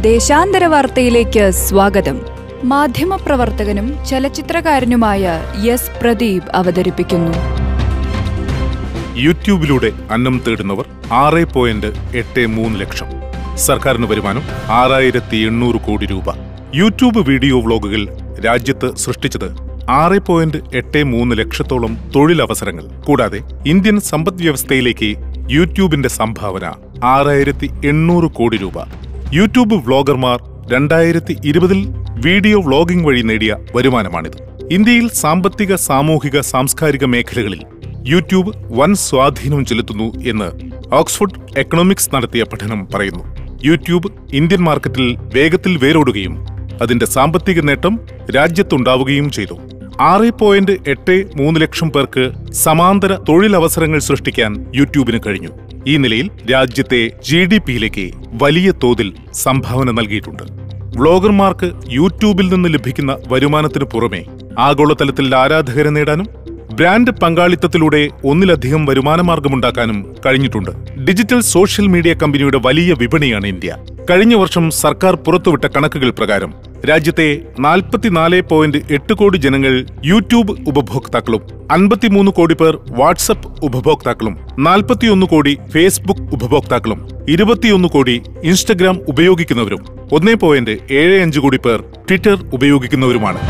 ദേശാന്തര വാർത്തയിലേക്ക് സ്വാഗതം. മാധ്യമപ്രവർത്തകനും ചലച്ചിത്രകാരനുമായ എസ് പ്രദീപ് അവതരിപ്പിക്കുന്നു. യൂട്യൂബിലൂടെ അന്നം തേടുന്നവർ ആറ് പോയിന്റ് എട്ട് മൂന്ന് ലക്ഷം. സർക്കാരിന് വരുമാനം ആറായിരത്തി എണ്ണൂറ് കോടി രൂപ. യൂട്യൂബ് വീഡിയോ വ്ളോഗുകൾ രാജ്യത്ത് സൃഷ്ടിച്ചത് ആറ് പോയിന്റ് എട്ട് മൂന്ന് ലക്ഷത്തോളം തൊഴിലവസരങ്ങൾ. കൂടാതെ ഇന്ത്യൻ സമ്പദ് വ്യവസ്ഥയിലേക്ക് യൂട്യൂബിന്റെ സംഭാവന ആറായിരത്തി എണ്ണൂറ് കോടി രൂപ. യൂട്യൂബ് വ്ളോഗർമാർ രണ്ടായിരത്തി ഇരുപതിൽ വീഡിയോ വ്ളോഗിംഗ് വഴി നേടിയ വരുമാനമാണിത്. ഇന്ത്യയിൽ സാമ്പത്തിക സാമൂഹിക സാംസ്കാരിക മേഖലകളിൽ യൂട്യൂബ് വൻ സ്വാധീനം ചെലുത്തുന്നു എന്ന് ഓക്സ്ഫോർഡ് എക്കണോമിക്സ് നടത്തിയ പഠനം പറയുന്നു. യൂട്യൂബ് ഇന്ത്യൻ മാർക്കറ്റിൽ വേഗത്തിൽ വേരോടുകയും അതിന്റെ സാമ്പത്തിക നേട്ടം രാജ്യത്തുണ്ടാവുകയും ചെയ്തു. ആറ് പോയിന്റ് എട്ട് മൂന്ന് ലക്ഷം പേർക്ക് സമാന്തര തൊഴിലവസരങ്ങൾ സൃഷ്ടിക്കാൻ യൂട്യൂബിന് കഴിഞ്ഞു. ഈ നിലയിൽ രാജ്യത്തെ ജി ഡി പിയിലേക്ക് വലിയ തോതിൽ സംഭാവന നൽകിയിട്ടുണ്ട്. വ്ളോഗർമാർക്ക് യൂട്യൂബിൽ നിന്ന് ലഭിക്കുന്ന വരുമാനത്തിനു പുറമെ ആഗോളതലത്തിൽ ആരാധകരെ നേടാനും ബ്രാൻഡ് പങ്കാളിത്തത്തിലൂടെ ഒന്നിലധികം വരുമാനമാർഗമുണ്ടാക്കാനും കഴിഞ്ഞിട്ടുണ്ട്. ഡിജിറ്റൽ സോഷ്യൽ മീഡിയ കമ്പനിയുടെ വലിയ വിപണിയാണ് ഇന്ത്യ. കഴിഞ്ഞ വർഷം സർക്കാർ പുറത്തുവിട്ട കണക്കുകൾ പ്രകാരം രാജ്യത്തെ നാൽപ്പത്തിനാല് പോയിന്റ് എട്ട് കോടി ജനങ്ങൾ യൂട്യൂബ് ഉപഭോക്താക്കളും അൻപത്തിമൂന്ന് കോടി പേർ വാട്സപ്പ് ഉപഭോക്താക്കളും നാൽപ്പത്തിയൊന്ന് കോടി ഫേസ്ബുക്ക് ഉപഭോക്താക്കളും ഇരുപത്തിയൊന്ന് കോടി ഇൻസ്റ്റഗ്രാം ഉപയോഗിക്കുന്നവരും ഒന്നേ പോയിന്റ് ഏഴ് അഞ്ച് കോടി പേർ ട്വിറ്റർ ഉപയോഗിക്കുന്നവരുമാണ്.